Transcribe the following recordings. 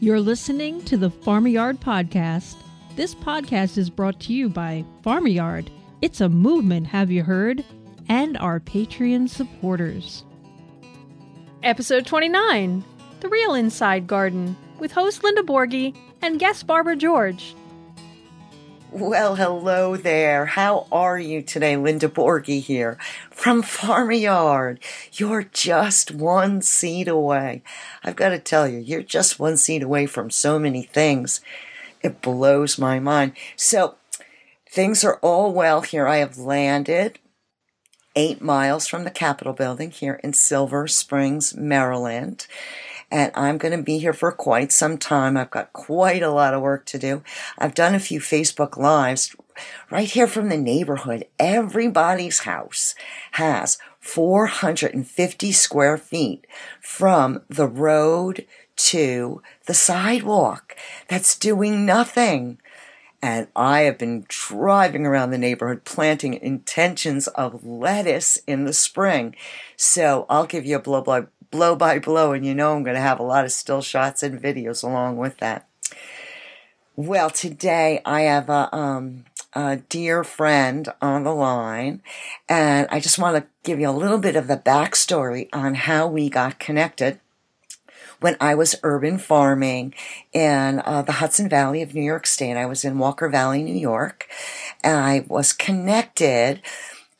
You're listening to the Farmyard Podcast. This podcast is brought to you by Farmyard. It's a movement, have you heard? And our Patreon supporters. Episode 29 The Real Inside Garden with host Linda Borghi and guest Barbara George. Well, hello there. How are you today? Linda Borghi here from Farmyard. You're just one seed away. I've got to tell you, you're just one seed away from so many things. It blows my mind. So, things are all well here. I have landed eight miles from the Capitol building here in Silver Springs, Maryland and I'm going to be here for quite some time. I've got quite a lot of work to do. I've done a few Facebook Lives right here from the neighborhood. Everybody's house has 450 square feet from the road to the sidewalk. That's doing nothing. And I have been driving around the neighborhood planting intentions of lettuce in the spring. So I'll give you a blow by blow by blow, and you know I'm going to have a lot of still shots and videos along with that. Well, today I have a, um, a dear friend on the line, and I just want to give you a little bit of the backstory on how we got connected when I was urban farming in uh, the Hudson Valley of New York State. I was in Walker Valley, New York, and I was connected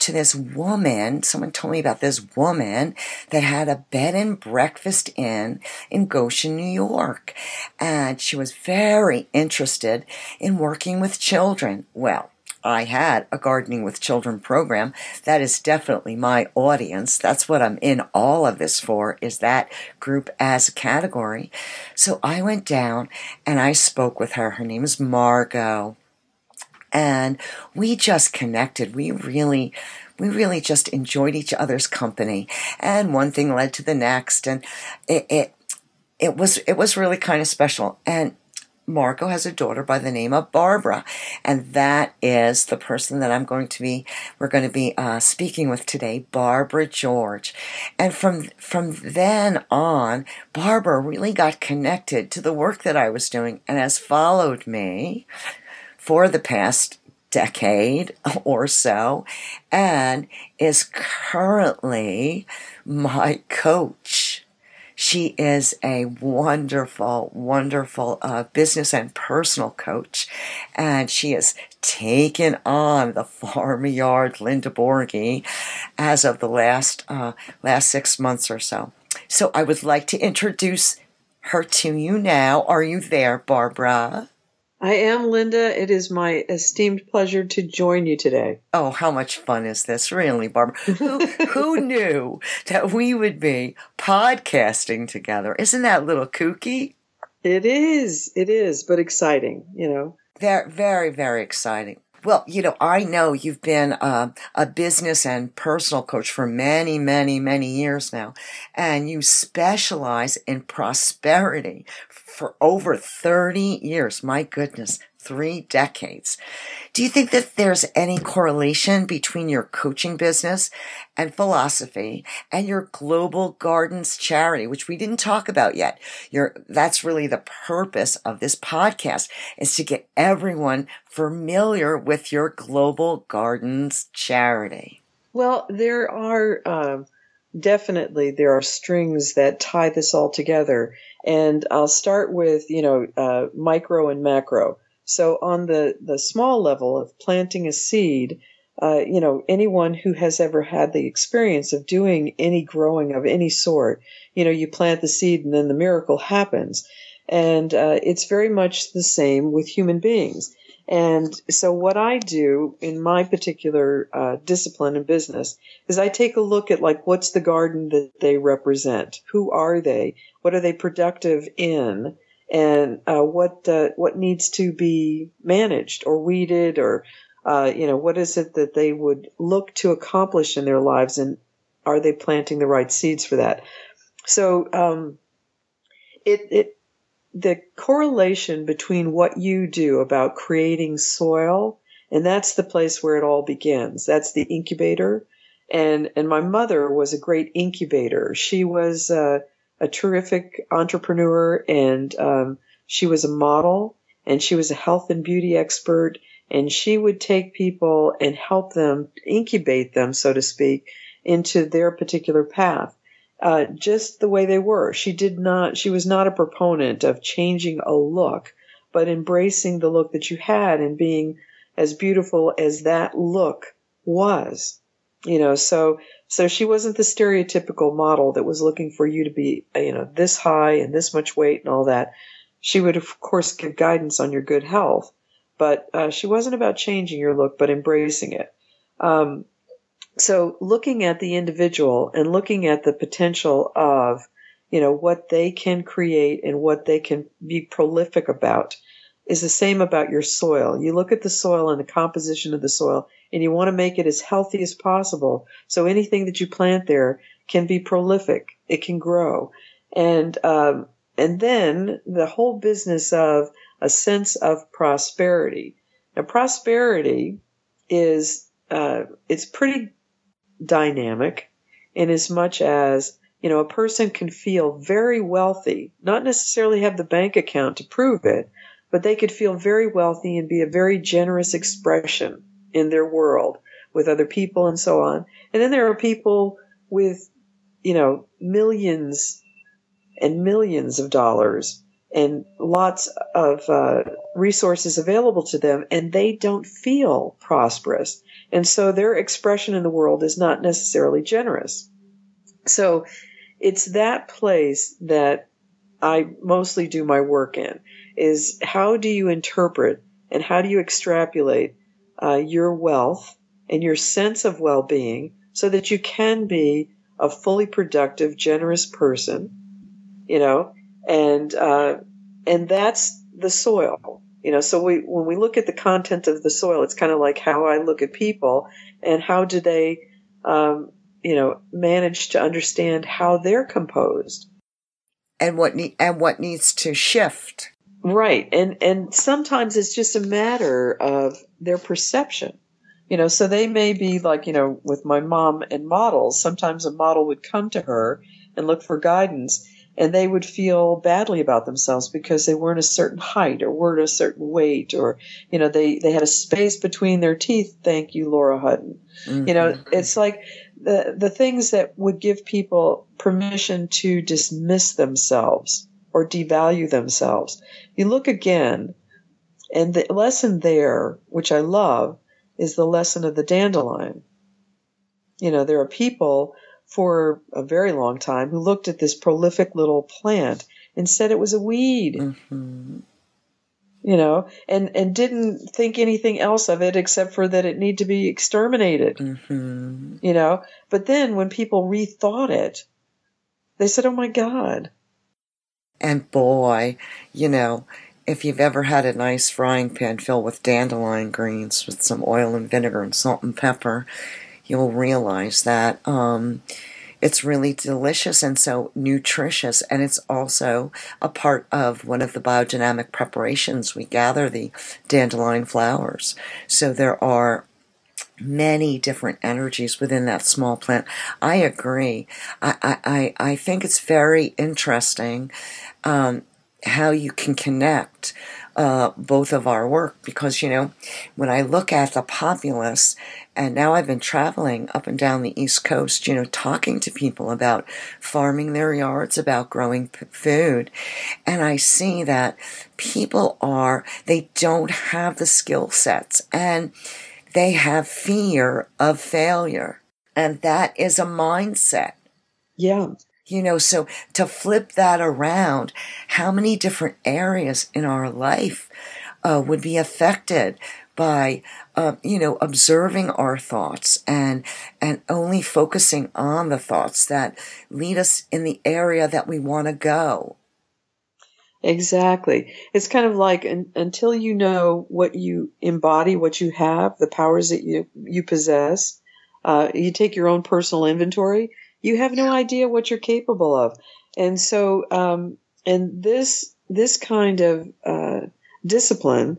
to this woman. Someone told me about this woman that had a bed and breakfast inn in Goshen, New York. And she was very interested in working with children. Well, I had a gardening with children program. That is definitely my audience. That's what I'm in all of this for is that group as a category. So I went down and I spoke with her. Her name is Margot and we just connected. We really, we really just enjoyed each other's company. And one thing led to the next. And it, it, it was, it was really kind of special. And Margot has a daughter by the name of Barbara, and that is the person that I'm going to be, we're going to be uh, speaking with today, Barbara George. And from from then on, Barbara really got connected to the work that I was doing and has followed me for the past decade or so and is currently my coach. She is a wonderful, wonderful uh, business and personal coach, and she has taken on the farmyard Linda Borghi as of the last uh, last six months or so. So I would like to introduce her to you now. Are you there, Barbara? I am Linda. It is my esteemed pleasure to join you today. Oh, how much fun is this, really, Barbara? who, who knew that we would be podcasting together? Isn't that a little kooky? It is. It is, but exciting, you know. Very, very, very exciting. Well, you know, I know you've been uh, a business and personal coach for many, many, many years now, and you specialize in prosperity for over 30 years. My goodness, three decades. Do you think that there's any correlation between your coaching business and philosophy and your global gardens charity, which we didn't talk about yet? Your, that's really the purpose of this podcast is to get everyone familiar with your global gardens charity. Well, there are, uh, definitely there are strings that tie this all together. And I'll start with, you know, uh, micro and macro. So on the, the small level of planting a seed, uh, you know, anyone who has ever had the experience of doing any growing of any sort, you know, you plant the seed and then the miracle happens. And uh, it's very much the same with human beings. And so what I do in my particular uh, discipline and business is I take a look at like what's the garden that they represent? Who are they? What are they productive in? And uh, what uh, what needs to be managed or weeded or uh, you know what is it that they would look to accomplish in their lives and are they planting the right seeds for that? So um, it it the correlation between what you do about creating soil and that's the place where it all begins. That's the incubator. And and my mother was a great incubator. She was uh, a terrific entrepreneur and um, she was a model and she was a health and beauty expert and she would take people and help them incubate them, so to speak, into their particular path. Uh, just the way they were. She did not, she was not a proponent of changing a look, but embracing the look that you had and being as beautiful as that look was. You know, so, so she wasn't the stereotypical model that was looking for you to be, you know, this high and this much weight and all that. She would, of course, give guidance on your good health, but uh, she wasn't about changing your look, but embracing it. Um, so looking at the individual and looking at the potential of, you know, what they can create and what they can be prolific about is the same about your soil. You look at the soil and the composition of the soil and you want to make it as healthy as possible. So anything that you plant there can be prolific. It can grow. And, um, and then the whole business of a sense of prosperity. Now, prosperity is, uh, it's pretty dynamic in as much as, you know, a person can feel very wealthy, not necessarily have the bank account to prove it, but they could feel very wealthy and be a very generous expression in their world with other people and so on. And then there are people with, you know, millions and millions of dollars and lots of uh, resources available to them, and they don't feel prosperous. And so their expression in the world is not necessarily generous. So it's that place that I mostly do my work in is how do you interpret and how do you extrapolate uh, your wealth and your sense of well-being so that you can be a fully productive, generous person, you know, and uh, and that's the soil. You know, so we when we look at the content of the soil, it's kind of like how I look at people and how do they, um, you know, manage to understand how they're composed and what ne- and what needs to shift. Right, and and sometimes it's just a matter of their perception. You know, so they may be like, you know, with my mom and models, sometimes a model would come to her and look for guidance and they would feel badly about themselves because they weren't a certain height or weren't a certain weight or you know they they had a space between their teeth thank you Lauren Hutton mm-hmm. you know mm-hmm. it's like the the things that would give people permission to dismiss themselves or devalue themselves you look again and the lesson there which i love is the lesson of the dandelion you know there are people for a very long time who looked at this prolific little plant and said it was a weed. Mm-hmm. You know, and, and didn't think anything else of it except for that it needed to be exterminated. Mm-hmm. You know, but then when people rethought it, they said, oh my God. And boy, you know, if you've ever had a nice frying pan filled with dandelion greens with some oil and vinegar and salt and pepper, you'll realize that um, it's really delicious and so nutritious. And it's also a part of one of the biodynamic preparations. We gather the dandelion flowers. So there are many different energies within that small plant. I agree. I, I, I think it's very interesting um, how you can connect uh, both of our work because, you know, when I look at the populace, and now I've been traveling up and down the East Coast, you know, talking to people about farming their yards, about growing p- food. And I see that people are, they don't have the skill sets and they have fear of failure. And that is a mindset. Yeah. You know, so to flip that around, how many different areas in our life uh, would be affected by, uh, you know, observing our thoughts and, and only focusing on the thoughts that lead us in the area that we want to go. Exactly. It's kind of like un, until you know what you embody, what you have, the powers that you, you possess, uh, you take your own personal inventory you have no idea what you're capable of. And so, um, and this, this kind of, uh, discipline,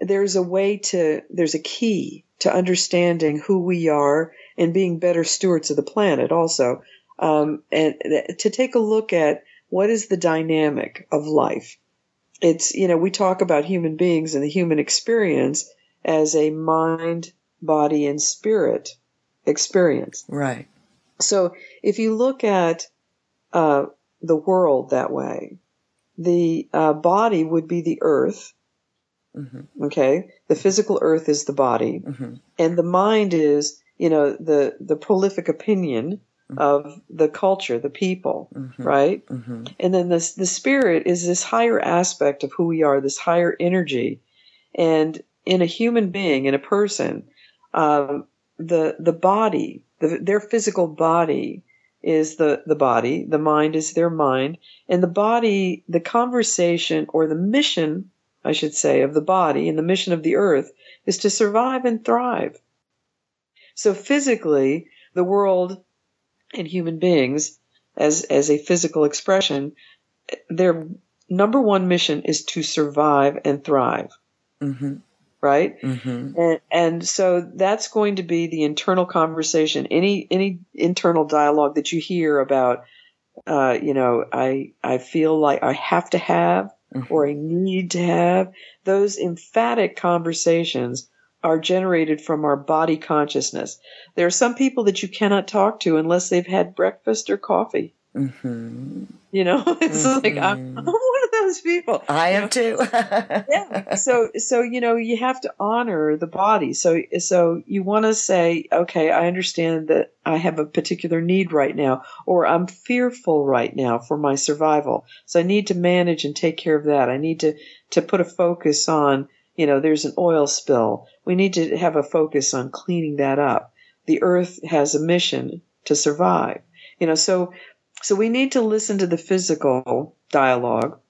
there's a way to, there's a key to understanding who we are and being better stewards of the planet also. Um, and to take a look at what is the dynamic of life it's, you know, we talk about human beings and the human experience as a mind, body, and spirit experience. Right. So if you look at uh, the world that way, the uh, body would be the earth. Mm-hmm. Okay, the physical earth is the body, Mm-hmm. and the mind is, you know, the the prolific opinion of the culture, the people, Mm-hmm. right? Mm-hmm. And then this the spirit is this higher aspect of who we are, this higher energy. And in a human being, in a person, um, the the body, the, their physical body is the the body, the mind is their mind, and the body, the conversation or the mission, I should say, of the body and the mission of the earth is to survive and thrive. So physically, the world and human beings as as a physical expression, their number one mission is to survive and thrive, Mm-hmm. right? Mm-hmm. And and so that's going to be the internal conversation. Any any internal dialogue that you hear about, uh, you know, I I feel like I have to have or I need to have those emphatic conversations are generated from our body consciousness. There are some people that you cannot talk to unless they've had breakfast or coffee. Mm-hmm. You know, it's like I'm, I'm one of those people. I am too. yeah. So so you know you have to honor the body. So so you want to say, okay, I understand that I have a particular need right now, or I'm fearful right now for my survival. So I need to manage and take care of that. I need to to put a focus on, you know, there's an oil spill. We need to have a focus on cleaning that up. The earth has a mission to survive. You know, so so we need to listen to the physical dialogue.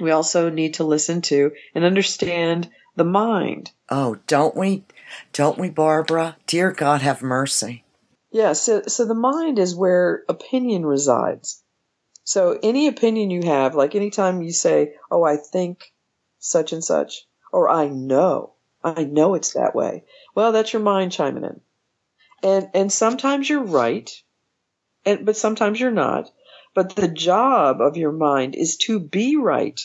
We also need to listen to and understand the mind. oh, don't we? Don't we, Barbara? Dear God, have mercy. Yeah, so so the mind is where opinion resides. So any opinion you have, like anytime you say, "Oh, I think such and such," or "I know," I know it's that way. Well, that's your mind chiming in, and and sometimes you're right, and but sometimes you're not. But the job of your mind is to be right.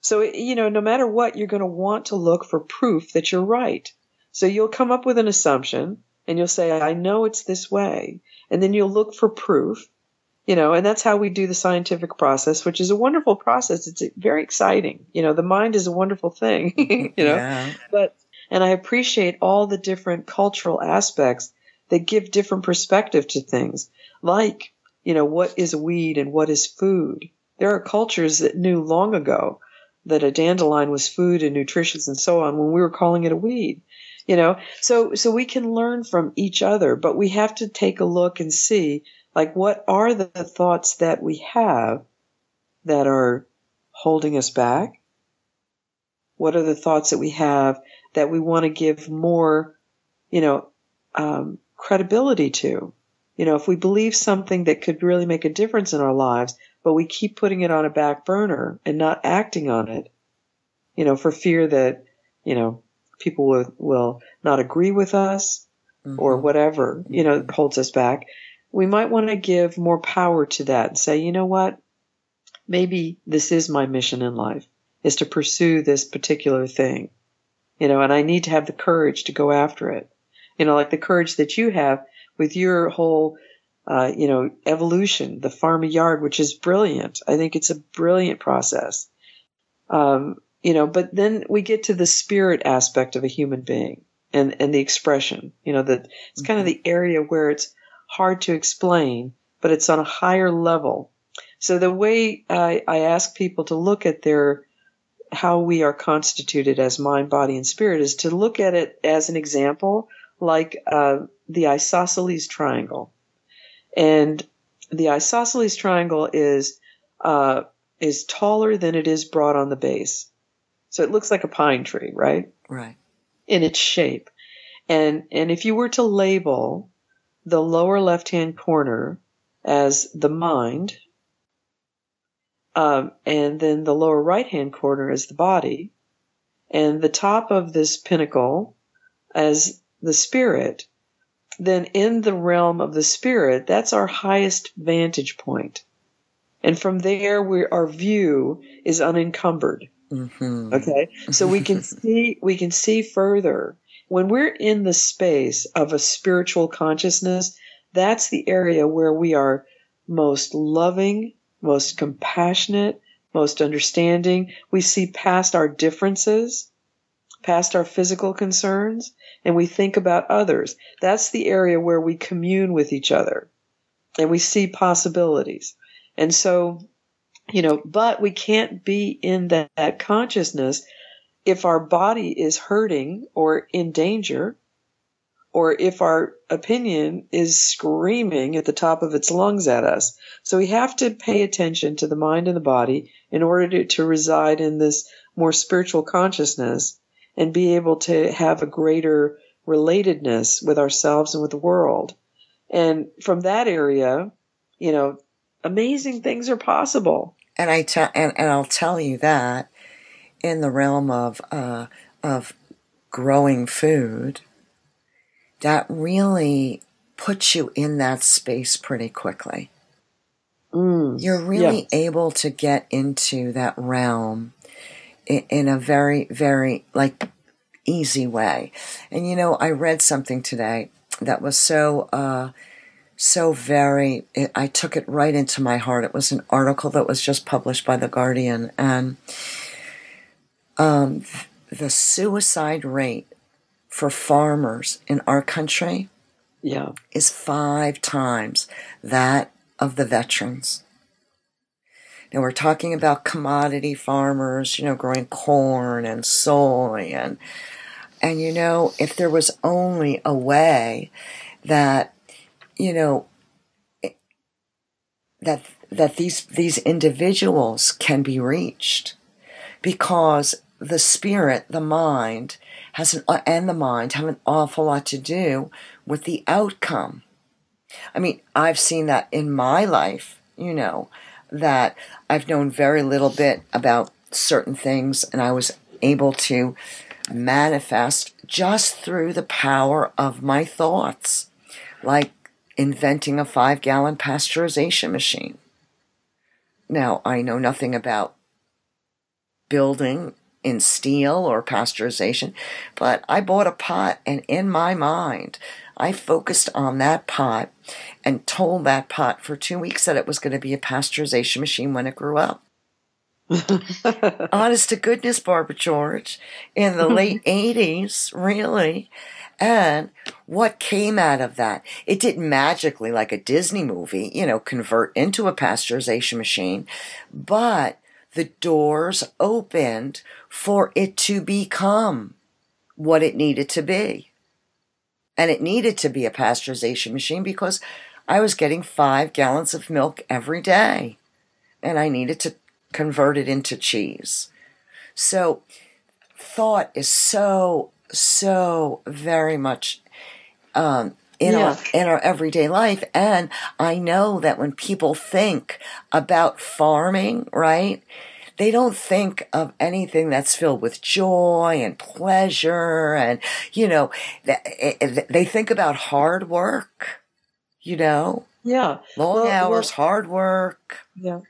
So you know, no matter what, you're going to want to look for proof that you're right. So you'll come up with an assumption and you'll say, I know it's this way. And then you'll look for proof, you know, and that's how we do the scientific process, which is a wonderful process. It's very exciting. You know, the mind is a wonderful thing, you know, Yeah. but, and I appreciate all the different cultural aspects that give different perspective to things, like, you know, what is weed and what is food. There are cultures that knew long ago that a dandelion was food and nutritious and so on when we were calling it a weed you know so so we can learn from each other but we have to take a look and see like what are the thoughts that we have that are holding us back? What are the thoughts that we have that we want to give more you know um, credibility to? You know if we believe something that could really make a difference in our lives but we keep putting it on a back burner and not acting on it you know for fear that you know people will, will not agree with us or whatever, you know, holds us back, we might want to give more power to that and say, you know what? Maybe this is my mission in life is to pursue this particular thing, you know, and I need to have the courage to go after it. You know, like the courage that you have with your whole, uh, you know, evolution, the farm yard, which is brilliant. I think it's a brilliant process. Um, you know, but then we get to the spirit aspect of a human being and, and the expression, you know, that it's kind of the area where it's hard to explain, but it's on a higher level. So the way I, I ask people to look at their, how we are constituted as mind, body, and spirit is to look at it as an example, like uh, the isosceles triangle. And the isosceles triangle is, uh, is taller than it is broad on the base. So it looks like a pine tree, right? Right. In its shape. And, and if you were to label the lower left hand corner as the mind, um, and then the lower right hand corner as the body, and the top of this pinnacle as the spirit, then in the realm of the spirit, that's our highest vantage point. And from there, we, our view is unencumbered. Mm-hmm. Okay. So we can see, we can see further. When we're in the space of a spiritual consciousness, that's the area where we are most loving, most compassionate, most understanding. We see past our differences, past our physical concerns, and we think about others. That's the area where we commune with each other and we see possibilities. And so, you know, but we can't be in that, that consciousness if our body is hurting or in danger or if our opinion is screaming at the top of its lungs at us. So we have to pay attention to the mind and the body in order to, to reside in this more spiritual consciousness and be able to have a greater relatedness with ourselves and with the world. And from that area, you know, amazing things are possible. And I tell and, and I'll tell you that in the realm of uh, of growing food, that really puts you in that space pretty quickly. Mm, You're really yeah. able to get into that realm in, in a very, very like easy way. And you know, I read something today that was so, uh, so very, it, I took it right into my heart. It was an article that was just published by The Guardian and, um, the suicide rate for farmers in our country Yeah. is five times that of the veterans. Now we're talking about commodity farmers, you know, growing corn and soy and and you know, if there was only a way that you know that that these these individuals can be reached because the spirit, the mind has an uh, and the mind have an awful lot to do with the outcome. I mean, I've seen that in my life, you know, that I've known very little bit about certain things and I was able to manifest just through the power of my thoughts, like inventing a five gallon pasteurization machine. Now, I know nothing about building in steel or pasteurization, but I bought a pot and in my mind, I focused on that pot and told that pot for two weeks that it was going to be a pasteurization machine when it grew up. Honest to goodness, Barbara George, in the late 80s, really. And what came out of that? It didn't magically, like a Disney movie, you know, convert into a pasteurization machine, but the doors opened for it to become what it needed to be. And it needed to be a pasteurization machine because I was getting five gallons of milk every day and I needed to convert it into cheese. So thought is so, so very much, um, in Yeah. our in our everyday life and I know that when people think about farming, right? They don't think of anything that's filled with joy and pleasure and you know th- eh, eh, th- they think about hard work, you know, yeah. long Well- hours, well- hard work. Yeah.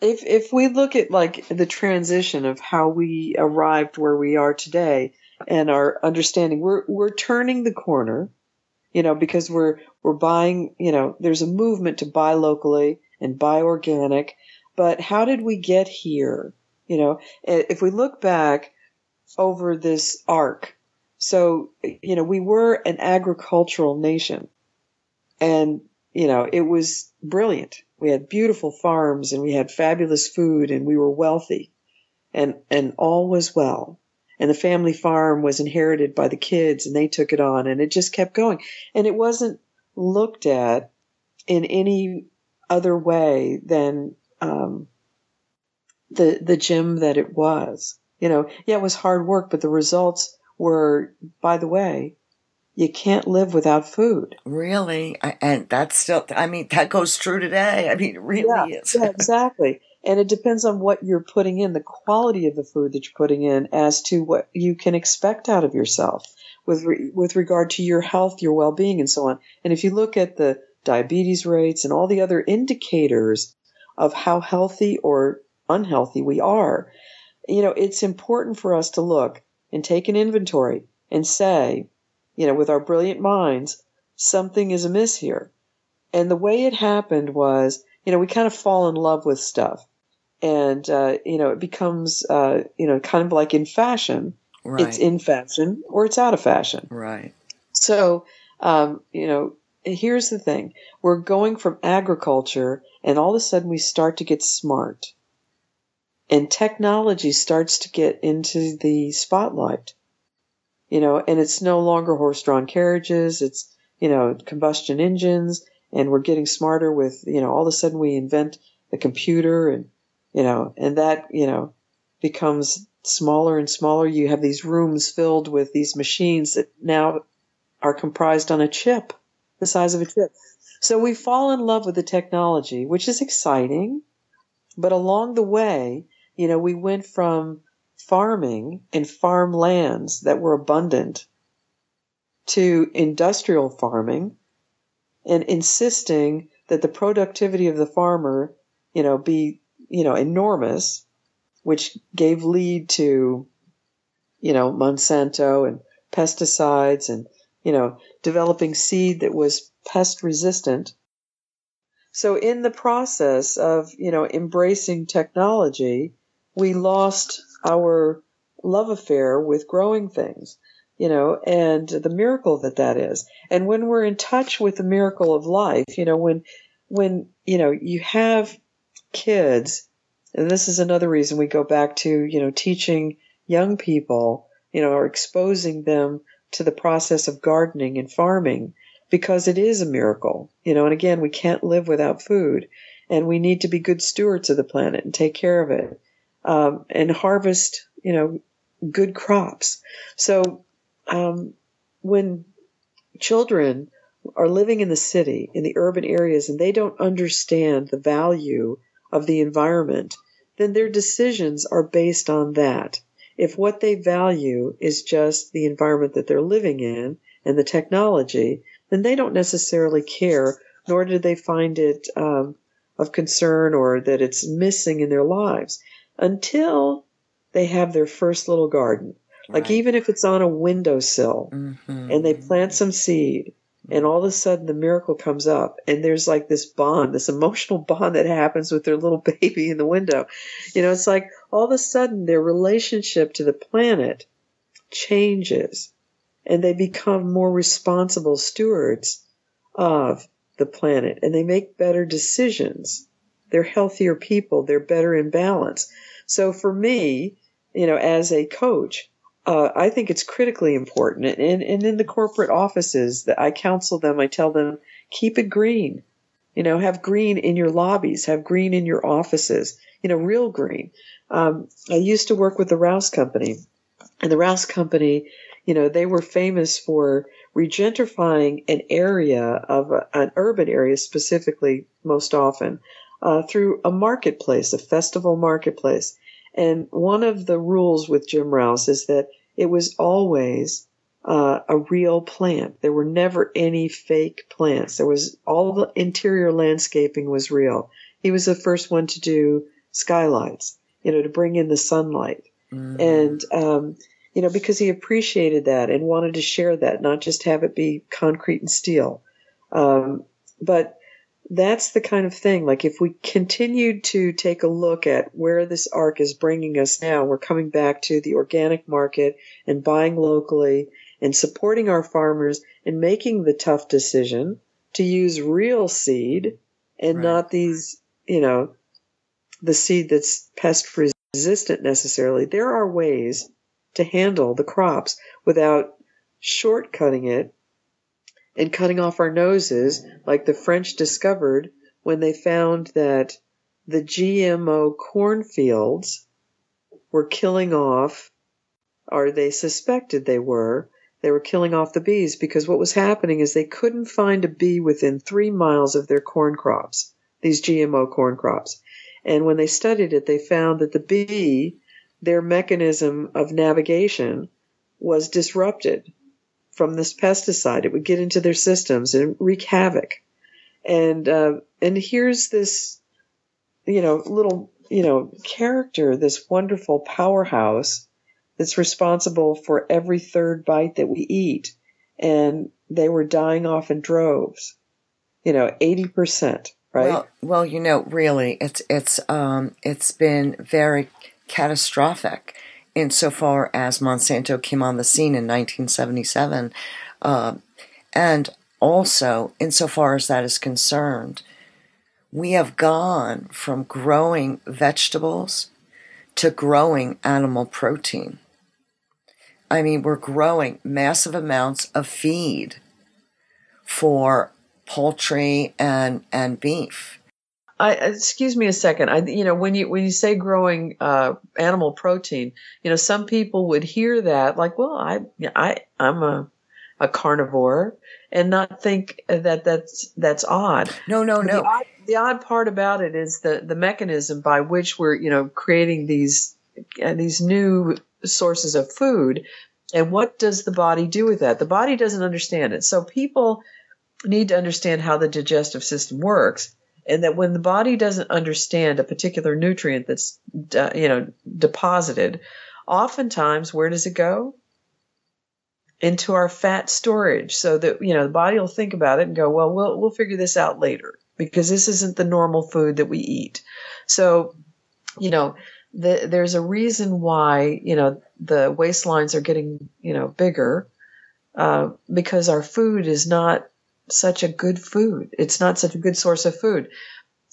If if we look at like the transition of how we arrived where we are today and our understanding, we're we're turning the corner, you know, because we're we're buying, you know, there's a movement to buy locally and buy organic, but how did we get here? You know, if we look back over this arc, so you know, we were an agricultural nation. And you know it was brilliant. We had beautiful farms and we had fabulous food and we were wealthy. And and all was well and the family farm was inherited by the kids and they took it on and it just kept going and it wasn't looked at in any other way than um, the the gym that it was you know yeah it was hard work but the results were by the way you can't live without food Really, I, and that's still. I mean, that goes true today. I mean, it really is. yeah, exactly. And it depends on what you're putting in, the quality of the food that you're putting in, as to what you can expect out of yourself with re- with regard to your health, your well being, and so on. And if you look at the diabetes rates and all the other indicators of how healthy or unhealthy we are, you know, it's important for us to look and take an inventory and say, you know, with our brilliant minds, something is amiss here. And the way it happened was, you know, we kind of fall in love with stuff. And, uh, you know, it becomes, uh, you know, kind of like in fashion. Right. It's in fashion or it's out of fashion. right. So, um, you know, here's the thing. We're going from agriculture and all of a sudden we start to get smart. And technology starts to get into the spotlight. You know, and it's no longer horse-drawn carriages. It's, you know, combustion engines and we're getting smarter with, you know, all of a sudden we invent the computer and, you know, and that, you know, becomes smaller and smaller. You have these rooms filled with these machines that now are comprised on a chip, the size of a chip. So we fall in love with the technology, which is exciting. But along the way, you know, we went from farming and farmlands that were abundant to industrial farming and insisting that the productivity of the farmer, you know, be, you know, enormous, which gave lead to, you know, Monsanto and pesticides and, you know, developing seed that was pest resistant. So in the process of, you know, embracing technology, we lost our love affair with growing things, you know, and the miracle that that is. And when we're in touch with the miracle of life, you know, when, when, you know, you have kids, and this is another reason we go back to, you know, teaching young people, you know, or exposing them to the process of gardening and farming because it is a miracle, you know, and again, we can't live without food and we need to be good stewards of the planet and take care of it um, and harvest, you know, good crops. So um, when children are living in the city, in the urban areas, and they don't understand the value of the environment, then their decisions are based on that. If what they value is just the environment that they're living in and the technology, then they don't necessarily care, nor do they find it um, of concern or that it's missing in their lives until they have their first little garden. Like Right. even if it's on a windowsill Mhm. and they plant some seed and all of a sudden the miracle comes up and there's like this bond, this emotional bond that happens with their little baby in the window. You know, it's like all of a sudden their relationship to the planet changes and they become more responsible stewards of the planet and they make better decisions. They're healthier people. They're better in balance. So for me, you know, as a coach, uh, I think it's critically important. And, and in the corporate offices that I counsel them, I tell them, keep it green. You know, have green in your lobbies, have green in your offices, you know, real green. Um, I used to work with the Rouse Company, and the Rouse Company, you know, they were famous for regentrifying an area of a, an urban area specifically most often uh, through a marketplace, a festival marketplace. And one of the rules with Jim Rouse is that it was always uh, a real plant. There were never any fake plants. There was all the interior landscaping was real. He was the first one to do skylights, you know, to bring in the sunlight. Mhm. And, um, you know, because he appreciated that and wanted to share that, not just have it be concrete and steel. Um, but that's the kind of thing. Like if we continued to take a look at where this arc is bringing us now, we're coming back to the organic market and buying locally and supporting our farmers and making the tough decision to use real seed and Right. not these, you know, the seed that's pest resistant necessarily. There are ways to handle the crops without shortcutting it and cutting off our noses like the French discovered when they found that the GMO cornfields were killing off, or they suspected they were, they were killing off the bees because what was happening is they couldn't find a bee within three miles of their corn crops, these GMO corn crops. And when they studied it, they found that the bee, their mechanism of navigation was disrupted from this pesticide. It would get into their systems and wreak havoc. And uh, and here's this, you know, little you know, character, this wonderful powerhouse that's responsible for every third bite that we eat. And they were dying off in droves, you know, 80%, right? Well, well, you know, really, it's, it's, um, it's been very catastrophic insofar as Monsanto came on the scene in 1977. Uh, and also, insofar as that is concerned, we have gone from growing vegetables to growing animal protein. I mean, we're growing massive amounts of feed for poultry and, and beef. I, excuse me a second. I, you know, when you when you say growing uh, animal protein, you know, some people would hear that like, well, I I I'm a a carnivore, and not think that that's that's odd. No, no, no. The odd, the odd part about it is the the mechanism by which we're you know creating these uh, these new sources of food, and what does the body do with that? The body doesn't understand it. So people need to understand how the digestive system works and that when the body doesn't understand a particular nutrient that's uh, you know deposited oftentimes where does it go? Into our fat storage. So that you know the body will think about it and go well we'll we'll figure this out later because this isn't the normal food that we eat. So you know the, there's a reason why you know the waistlines are getting you know bigger uh, because our food is not such a good food. It's not such a good source of food.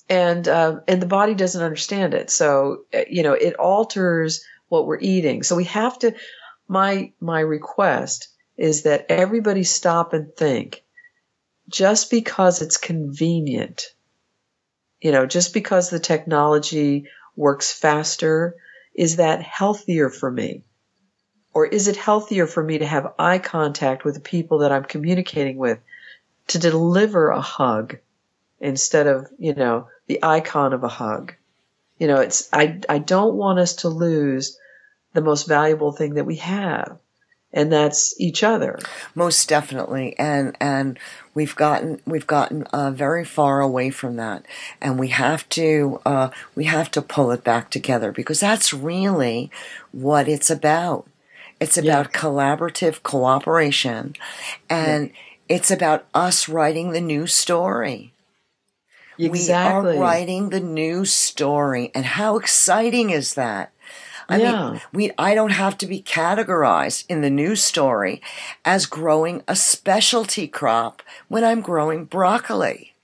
And, uh, and the body doesn't understand it. So, uh, you know, it alters what we're eating. So we have to, my, my request is that everybody stop and think just because it's convenient, you know, just because the technology works faster, is that healthier for me? Or is it healthier for me to have eye contact with the people that I'm communicating with? To deliver a hug instead of, you know, the icon of a hug. You know, it's, I, I don't want us to lose the most valuable thing that we have. And that's each other. Most definitely. And, and we've gotten, we've gotten, uh, very far away from that. And we have to, uh, we have to pull it back together because that's really what it's about. It's about yeah. collaborative cooperation and, yeah it's about us writing the new story. Exactly. We are writing the new story. And how exciting is that? I yeah. mean, we, I don't have to be categorized in the news story as growing a specialty crop when I'm growing broccoli.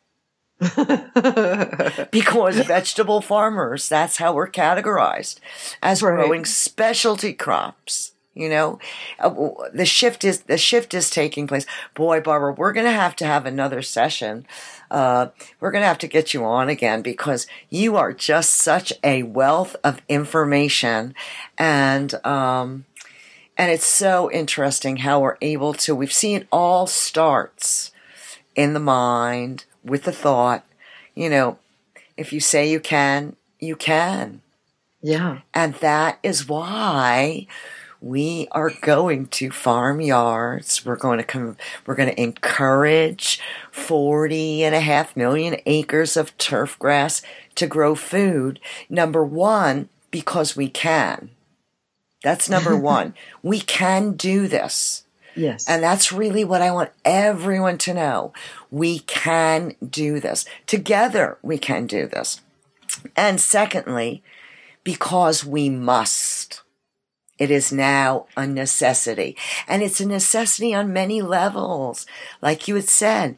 because vegetable farmers, that's how we're categorized as right. growing specialty crops. You know, uh, the shift is the shift is taking place. Boy, Barbara, we're going to have to have another session. Uh, we're going to have to get you on again because you are just such a wealth of information, and um, and it's so interesting how we're able to. We've seen all starts in the mind with the thought. You know, if you say you can, you can. Yeah, and that is why we are going to farmyards. We're going to come, we're going to encourage 40 and a half million acres of turf grass to grow food. Number one, because we can. That's number one. we can do this. Yes. And that's really what I want everyone to know. We can do this. Together, we can do this. And secondly, because we must. It is now a necessity. And it's a necessity on many levels. Like you had said,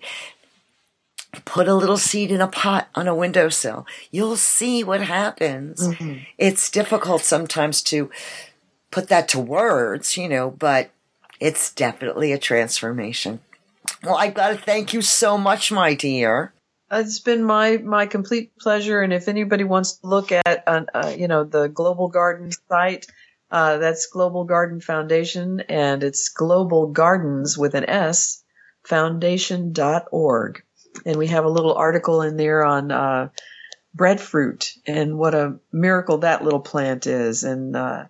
put a little seed in a pot on a windowsill. You'll see what happens. Mm-hmm. It's difficult sometimes to put that to words, you know, but it's definitely a transformation. Well, I've got to thank you so much, my dear. It's been my my complete pleasure, and if anybody wants to look at, uh, uh, you know, the Global Garden site, uh, that's Global Garden Foundation, and it's Global Gardens with an S, foundation.org. And we have a little article in there on uh, breadfruit and what a miracle that little plant is. And uh,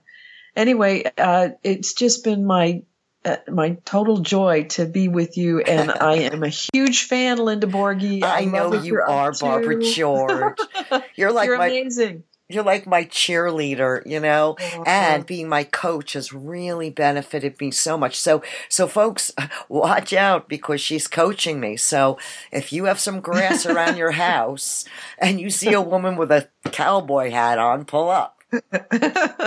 anyway, uh, it's just been my uh, my total joy to be with you, and I am a huge fan, Linda Borghi. I, I know you are, Barbara George. You're like You're my, amazing you're like my cheerleader, you know, and being my coach has really benefited me so much. So, so folks, watch out because she's coaching me. So if you have some grass around your house and you see a woman with a cowboy hat on, pull up.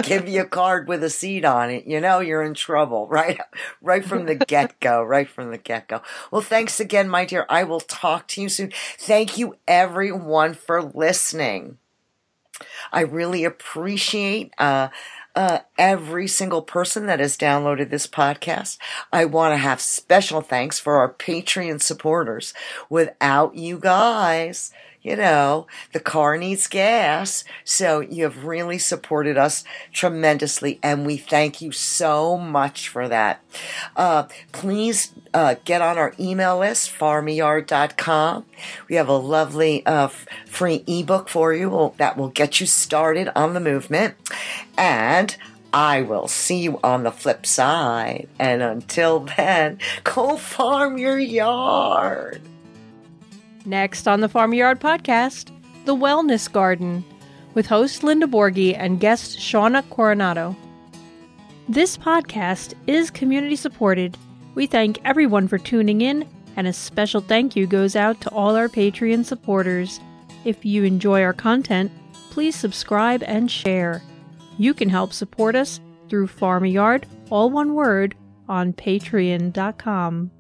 Give you a card with a seat on it. You know you're in trouble, right? Right from the get go, right from the get go. Well, thanks again, my dear. I will talk to you soon. Thank you everyone for listening. I really appreciate uh, uh, every single person that has downloaded this podcast. I want to have special thanks for our Patreon supporters. Without you guys, you know, the car needs gas. So you have really supported us tremendously, and we thank you so much for that. Uh, please uh, get on our email list, farm-a-yard.com. We have a lovely uh, free ebook for you that will get you started on the movement. And I will see you on the flip side. And until then, go farm your yard. Next on the Farm-a-Yard podcast, The Wellness Garden, with host Linda Borghi and guest Shawna Coronado. This podcast is community supported. We thank everyone for tuning in, and a special thank you goes out to all our Patreon supporters. If you enjoy our content, please subscribe and share. You can help support us through Farmyard, all one word, on patreon.com.